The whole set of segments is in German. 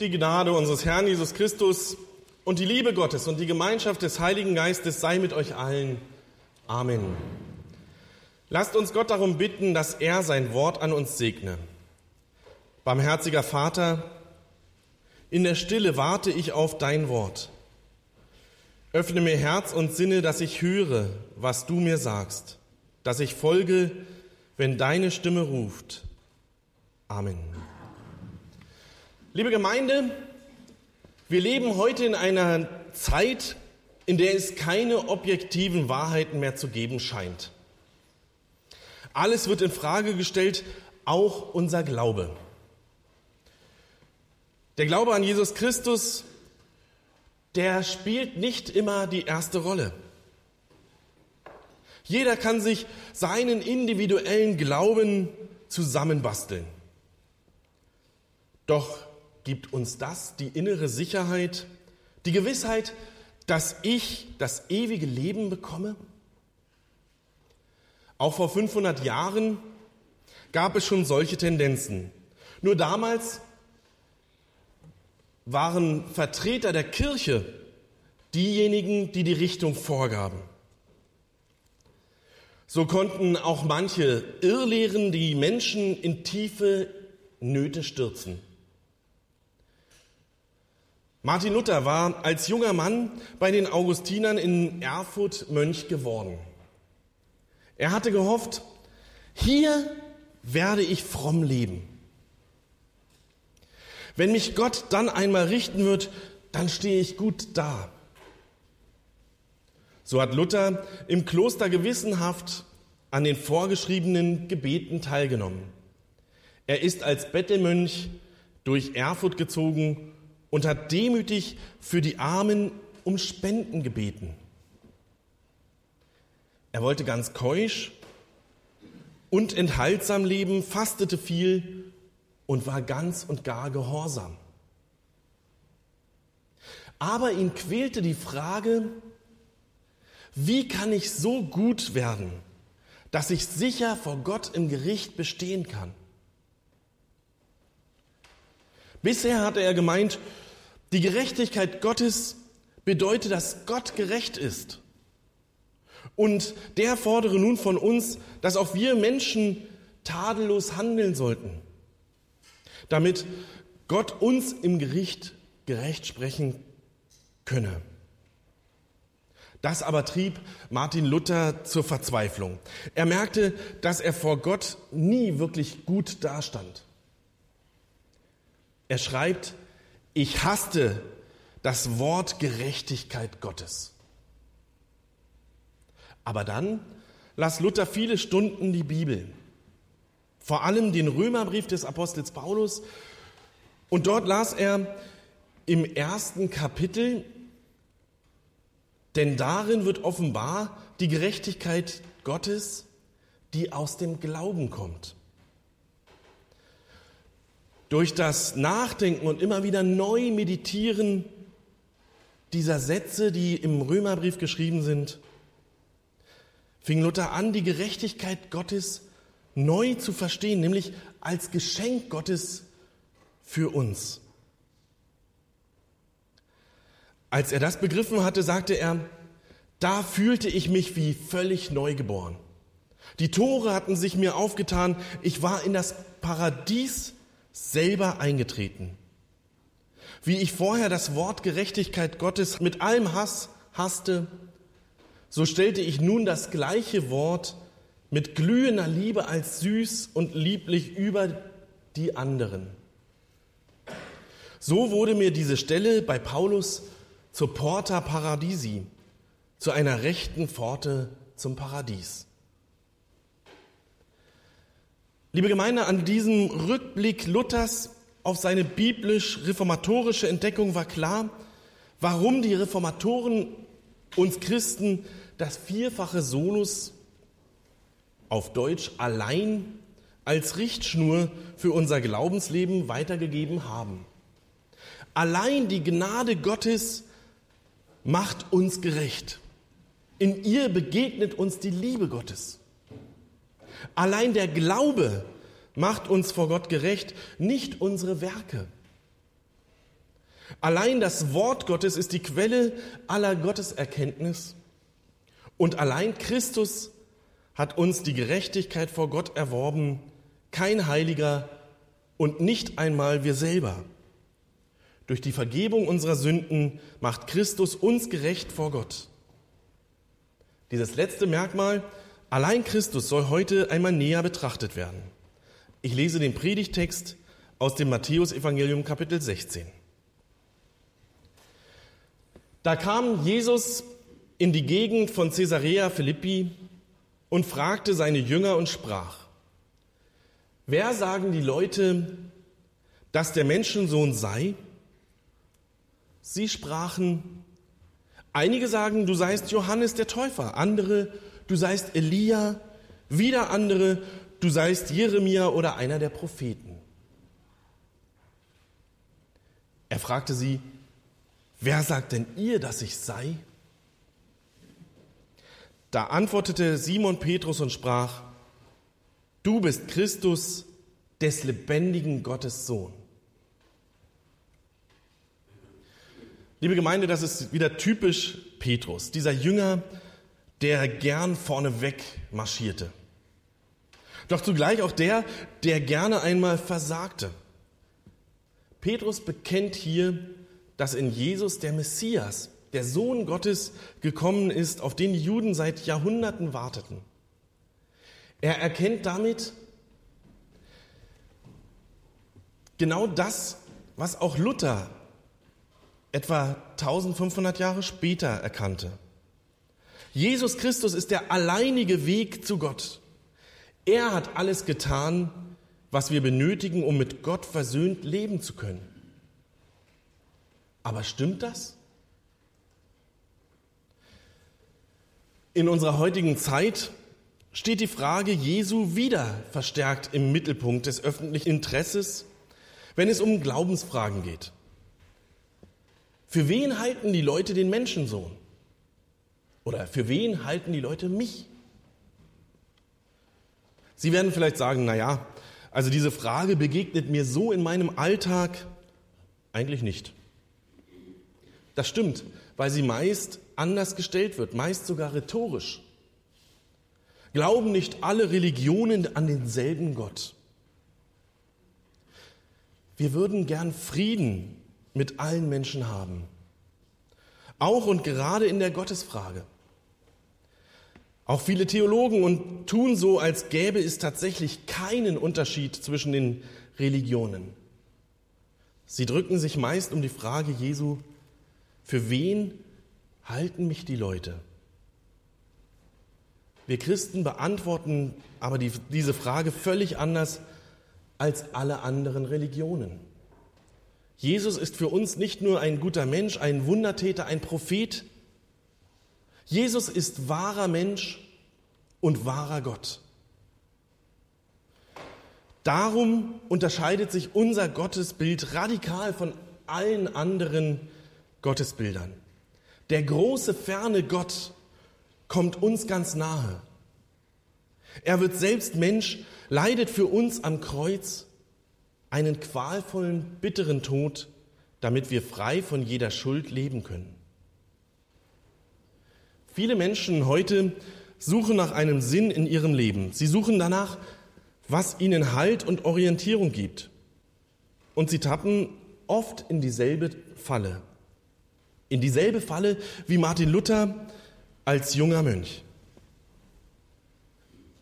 Die Gnade unseres Herrn Jesus Christus und die Liebe Gottes und die Gemeinschaft des Heiligen Geistes sei mit euch allen. Amen. Lasst uns Gott darum bitten, dass er sein Wort an uns segne. Barmherziger Vater, in der Stille warte ich auf dein Wort. Öffne mir Herz und Sinne, dass ich höre, was du mir sagst, dass ich folge, wenn deine Stimme ruft. Amen. Liebe Gemeinde, wir leben heute in einer Zeit, in der es keine objektiven Wahrheiten mehr zu geben scheint. Alles wird in Frage gestellt, auch unser Glaube. Der Glaube an Jesus Christus, der spielt nicht immer die erste Rolle. Jeder kann sich seinen individuellen Glauben zusammenbasteln. Doch gibt uns das die innere Sicherheit, die Gewissheit, dass ich das ewige Leben bekomme? Auch vor 500 Jahren gab es schon solche Tendenzen. Nur damals waren Vertreter der Kirche diejenigen, die die Richtung vorgaben. So konnten auch manche Irrlehren die Menschen in tiefe Nöte stürzen. Martin Luther war als junger Mann bei den Augustinern in Erfurt Mönch geworden. Er hatte gehofft, hier werde ich fromm leben. Wenn mich Gott dann einmal richten wird, dann stehe ich gut da. So hat Luther im Kloster gewissenhaft an den vorgeschriebenen Gebeten teilgenommen. Er ist als Bettelmönch durch Erfurt gezogen und hat demütig für die Armen um Spenden gebeten. Er wollte ganz keusch und enthaltsam leben, fastete viel und war ganz und gar gehorsam. Aber ihn quälte die Frage, wie kann ich so gut werden, dass ich sicher vor Gott im Gericht bestehen kann? Bisher hatte er gemeint, die Gerechtigkeit Gottes bedeutet, dass Gott gerecht ist. Und der fordere nun von uns, dass auch wir Menschen tadellos handeln sollten, damit Gott uns im Gericht gerecht sprechen könne. Das aber trieb Martin Luther zur Verzweiflung. Er merkte, dass er vor Gott nie wirklich gut dastand. Er schreibt, ich hasste das Wort Gerechtigkeit Gottes. Aber dann las Luther viele Stunden die Bibel, vor allem den Römerbrief des Apostels Paulus. Und dort las er im ersten Kapitel, denn darin wird offenbar die Gerechtigkeit Gottes, die aus dem Glauben kommt. Durch das Nachdenken und immer wieder neu meditieren dieser Sätze, die im Römerbrief geschrieben sind, fing Luther an, die Gerechtigkeit Gottes neu zu verstehen, nämlich als Geschenk Gottes für uns. Als er das begriffen hatte, sagte er, da fühlte ich mich wie völlig neugeboren. Die Tore hatten sich mir aufgetan, ich war in das Paradies selber eingetreten. Wie ich vorher das Wort Gerechtigkeit Gottes mit allem Hass hasste, so stellte ich nun das gleiche Wort mit glühender Liebe als süß und lieblich über die anderen. So wurde mir diese Stelle bei Paulus zur Porta Paradisi, zu einer rechten Pforte zum Paradies. Liebe Gemeinde, an diesem Rückblick Luthers auf seine biblisch-reformatorische Entdeckung war klar, warum die Reformatoren uns Christen das vierfache Solus auf Deutsch allein als Richtschnur für unser Glaubensleben weitergegeben haben. Allein die Gnade Gottes macht uns gerecht. In ihr begegnet uns die Liebe Gottes. Allein der Glaube macht uns vor Gott gerecht, nicht unsere Werke. Allein das Wort Gottes ist die Quelle aller Gotteserkenntnis. Und allein Christus hat uns die Gerechtigkeit vor Gott erworben, kein Heiliger und nicht einmal wir selber. Durch die Vergebung unserer Sünden macht Christus uns gerecht vor Gott. Dieses letzte Merkmal, allein Christus, soll heute einmal näher betrachtet werden. Ich lese den Predigtext aus dem Matthäusevangelium Kapitel 16. Da kam Jesus in die Gegend von Caesarea Philippi und fragte seine Jünger und sprach, wer sagen die Leute, dass der Menschensohn sei? Sie sprachen, einige sagen, du seist Johannes der Täufer, andere, du seist Elia, wieder andere, du seist Jeremia oder einer der Propheten. Er fragte sie, wer sagt denn ihr, dass ich sei? Da antwortete Simon Petrus und sprach, du bist Christus, des lebendigen Gottes Sohn. Liebe Gemeinde, das ist wieder typisch Petrus, dieser Jünger, der gern vorneweg marschierte. Doch zugleich auch der, der gerne einmal versagte. Petrus bekennt hier, dass in Jesus der Messias, der Sohn Gottes gekommen ist, auf den die Juden seit Jahrhunderten warteten. Er erkennt damit genau das, was auch Luther etwa 1500 Jahre später erkannte. Jesus Christus ist der alleinige Weg zu Gott. Er hat alles getan, was wir benötigen, um mit Gott versöhnt leben zu können. Aber stimmt das? In unserer heutigen Zeit steht die Frage Jesu wieder verstärkt im Mittelpunkt des öffentlichen Interesses, wenn es um Glaubensfragen geht. Für wen halten die Leute den Menschensohn? Oder für wen halten die Leute mich? Sie werden vielleicht sagen, na ja, also diese Frage begegnet mir so in meinem Alltag eigentlich nicht. Das stimmt, weil sie meist anders gestellt wird, meist sogar rhetorisch. Glauben nicht alle Religionen an denselben Gott? Wir würden gern Frieden mit allen Menschen haben. Auch und gerade in der Gottesfrage. Auch viele Theologen und tun so, als gäbe es tatsächlich keinen Unterschied zwischen den Religionen. Sie drücken sich meist um die Frage Jesu, für wen halten mich die Leute? Wir Christen beantworten aber die, diese Frage völlig anders als alle anderen Religionen. Jesus ist für uns nicht nur ein guter Mensch, ein Wundertäter, ein Prophet. Jesus ist wahrer Mensch und wahrer Gott. Darum unterscheidet sich unser Gottesbild radikal von allen anderen Gottesbildern. Der große, ferne Gott kommt uns ganz nahe. Er wird selbst Mensch, leidet für uns am Kreuz einen qualvollen, bitteren Tod, damit wir frei von jeder Schuld leben können. Viele Menschen heute suchen nach einem Sinn in ihrem Leben. Sie suchen danach, was ihnen Halt und Orientierung gibt. Und sie tappen oft in dieselbe Falle. In dieselbe Falle wie Martin Luther als junger Mönch.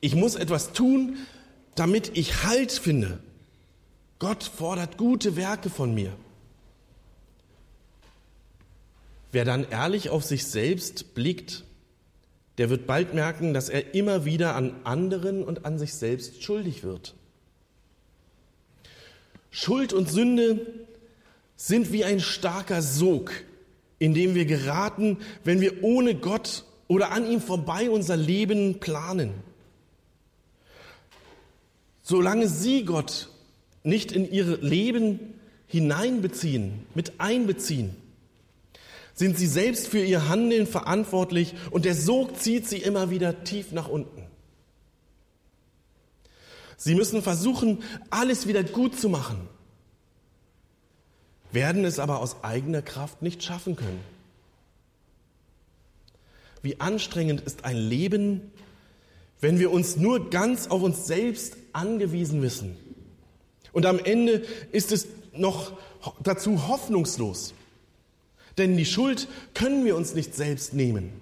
Ich muss etwas tun, damit ich Halt finde. Gott fordert gute Werke von mir. Wer dann ehrlich auf sich selbst blickt, der wird bald merken, dass er immer wieder an anderen und an sich selbst schuldig wird. Schuld und Sünde sind wie ein starker Sog, in dem wir geraten, wenn wir ohne Gott oder an ihm vorbei unser Leben planen. Solange Sie Gott nicht in Ihr Leben hineinbeziehen, mit einbeziehen, sind Sie selbst für Ihr Handeln verantwortlich und der Sog zieht Sie immer wieder tief nach unten. Sie müssen versuchen, alles wieder gut zu machen. werden es aber aus eigener Kraft nicht schaffen können. Wie anstrengend ist ein Leben, wenn wir uns nur ganz auf uns selbst angewiesen wissen. Und am Ende ist es noch dazu hoffnungslos. Denn die Schuld können wir uns nicht selbst nehmen.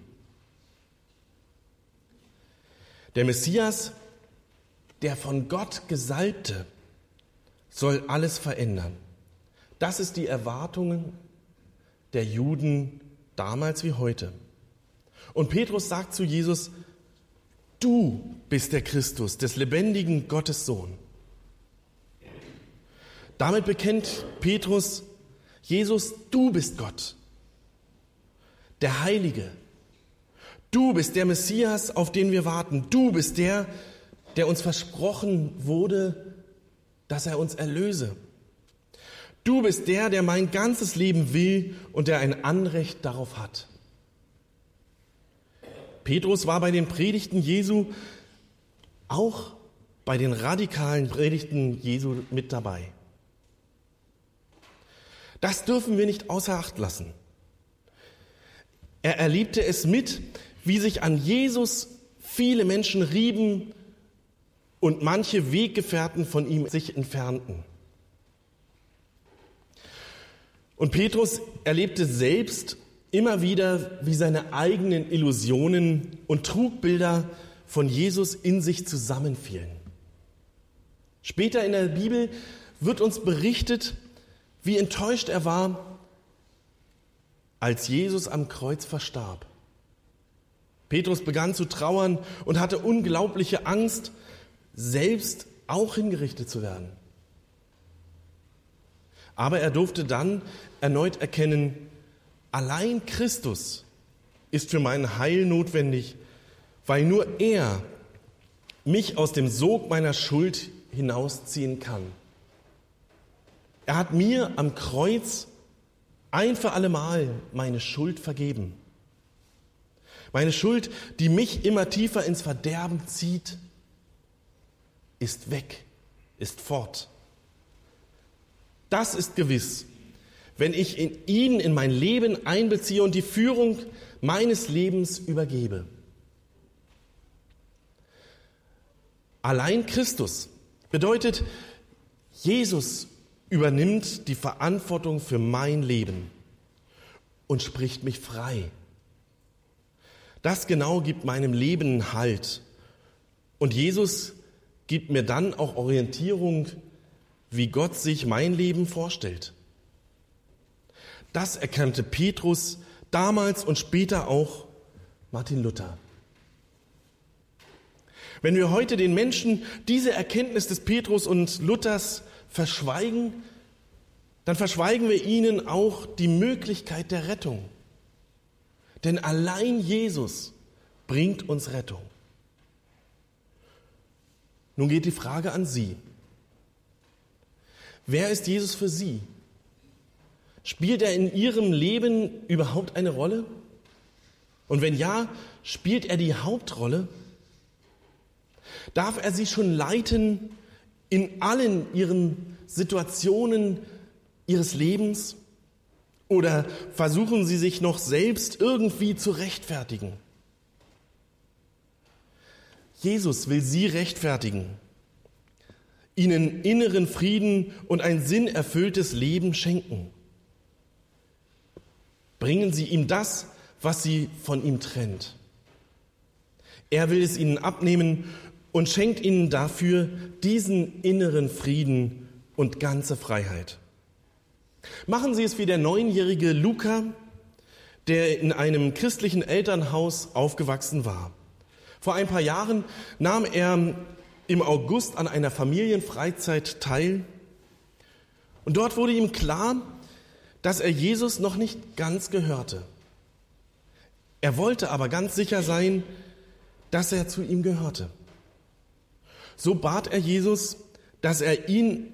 Der Messias, der von Gott Gesalbte, soll alles verändern. Das ist die Erwartung der Juden damals wie heute. Und Petrus sagt zu Jesus, du bist der Christus, des lebendigen Gottes Sohn. Damit bekennt Petrus, Jesus, du bist Gott, der Heilige. Du bist der Messias, auf den wir warten. Du bist der, der uns versprochen wurde, dass er uns erlöse. Du bist der, der mein ganzes Leben will und der ein Anrecht darauf hat. Petrus war bei den Predigten Jesu auch bei den radikalen Predigten Jesu mit dabei. Das dürfen wir nicht außer Acht lassen. Er erlebte es mit, wie sich an Jesus viele Menschen rieben und manche Weggefährten von ihm sich entfernten. Und Petrus erlebte selbst immer wieder, wie seine eigenen Illusionen und Trugbilder von Jesus in sich zusammenfielen. Später in der Bibel wird uns berichtet, wie enttäuscht er war, als Jesus am Kreuz verstarb. Petrus begann zu trauern und hatte unglaubliche Angst, selbst auch hingerichtet zu werden. Aber er durfte dann erneut erkennen, allein Christus ist für mein Heil notwendig, weil nur er mich aus dem Sog meiner Schuld hinausziehen kann. Er hat mir am Kreuz ein für allemal meine Schuld vergeben. Meine Schuld, die mich immer tiefer ins Verderben zieht, ist weg, ist fort. Das ist gewiss, wenn ich in ihn in mein Leben einbeziehe und die Führung meines Lebens übergebe. Allein Christus bedeutet, Jesus übernimmt die Verantwortung für mein Leben und spricht mich frei. Das genau gibt meinem Leben Halt. Und Jesus gibt mir dann auch Orientierung, wie Gott sich mein Leben vorstellt. Das erkannte Petrus damals und später auch Martin Luther. Wenn wir heute den Menschen diese Erkenntnis des Petrus und Luthers verschweigen, dann verschweigen wir ihnen auch die Möglichkeit der Rettung. Denn allein Jesus bringt uns Rettung. Nun geht die Frage an Sie. Wer ist Jesus für Sie? Spielt er in Ihrem Leben überhaupt eine Rolle? Und wenn ja, spielt er die Hauptrolle? Darf er Sie schon leiten in allen Ihren Situationen Ihres Lebens? Oder versuchen Sie sich noch selbst irgendwie zu rechtfertigen? Jesus will Sie rechtfertigen, Ihnen inneren Frieden und ein sinnerfülltes Leben schenken. Bringen Sie ihm das, was Sie von ihm trennt. Er will es Ihnen abnehmen und schenkt Ihnen dafür diesen inneren Frieden und ganze Freiheit. Machen Sie es wie der neunjährige Luca, der in einem christlichen Elternhaus aufgewachsen war. Vor ein paar Jahren nahm er im August an einer Familienfreizeit teil und dort wurde ihm klar, dass er Jesus noch nicht ganz gehörte. Er wollte aber ganz sicher sein, dass er zu ihm gehörte. So bat er Jesus, dass er ihn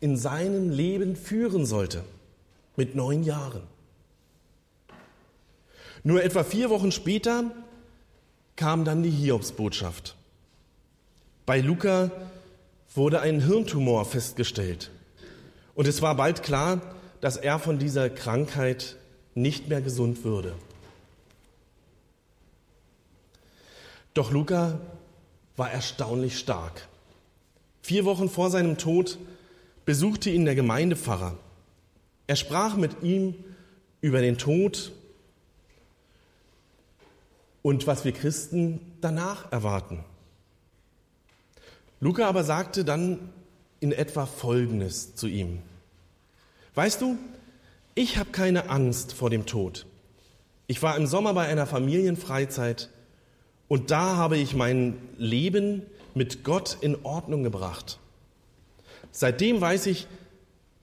in seinem Leben führen sollte, mit neun Jahren. Nur etwa vier Wochen später kam dann die Hiobsbotschaft. Bei Luca wurde ein Hirntumor festgestellt. Und es war bald klar, dass er von dieser Krankheit nicht mehr gesund würde. Doch Luca war erstaunlich stark. Vier Wochen vor seinem Tod besuchte ihn der Gemeindepfarrer. Er sprach mit ihm über den Tod und was wir Christen danach erwarten. Luca aber sagte dann in etwa Folgendes zu ihm. Weißt du, ich habe keine Angst vor dem Tod. Ich war im Sommer bei einer Familienfreizeit und da habe ich mein Leben mit Gott in Ordnung gebracht. Seitdem weiß ich,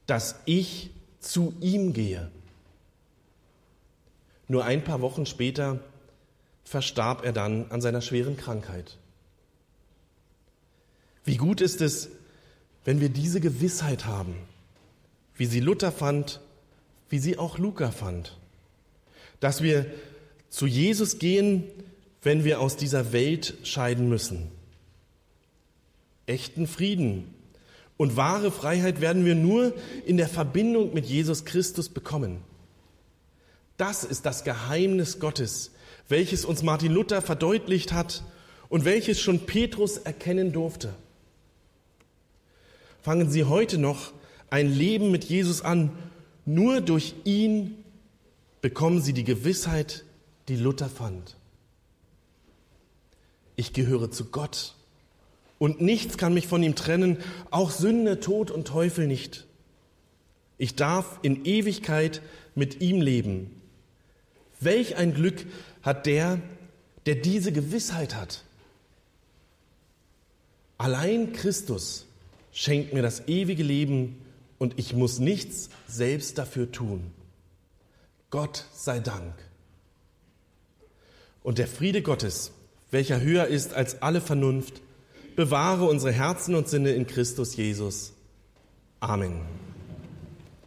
dass ich zu ihm gehe. Nur ein paar Wochen später verstarb er dann an seiner schweren Krankheit. Wie gut ist es, wenn wir diese Gewissheit haben, wie sie Luther fand, wie sie auch Luca fand, dass wir zu Jesus gehen, wenn wir aus dieser Welt scheiden müssen. Echten Frieden und wahre Freiheit werden wir nur in der Verbindung mit Jesus Christus bekommen. Das ist das Geheimnis Gottes, welches uns Martin Luther verdeutlicht hat und welches schon Petrus erkennen durfte. Fangen Sie heute noch ein Leben mit Jesus an. Nur durch ihn bekommen Sie die Gewissheit, die Luther fand. Ich gehöre zu Gott und nichts kann mich von ihm trennen, auch Sünde, Tod und Teufel nicht. Ich darf in Ewigkeit mit ihm leben. Welch ein Glück hat der, der diese Gewissheit hat. Allein Christus schenkt mir das ewige Leben und ich muss nichts selbst dafür tun. Gott sei Dank. Und der Friede Gottes, welcher höher ist als alle Vernunft, bewahre unsere Herzen und Sinne in Christus Jesus. Amen.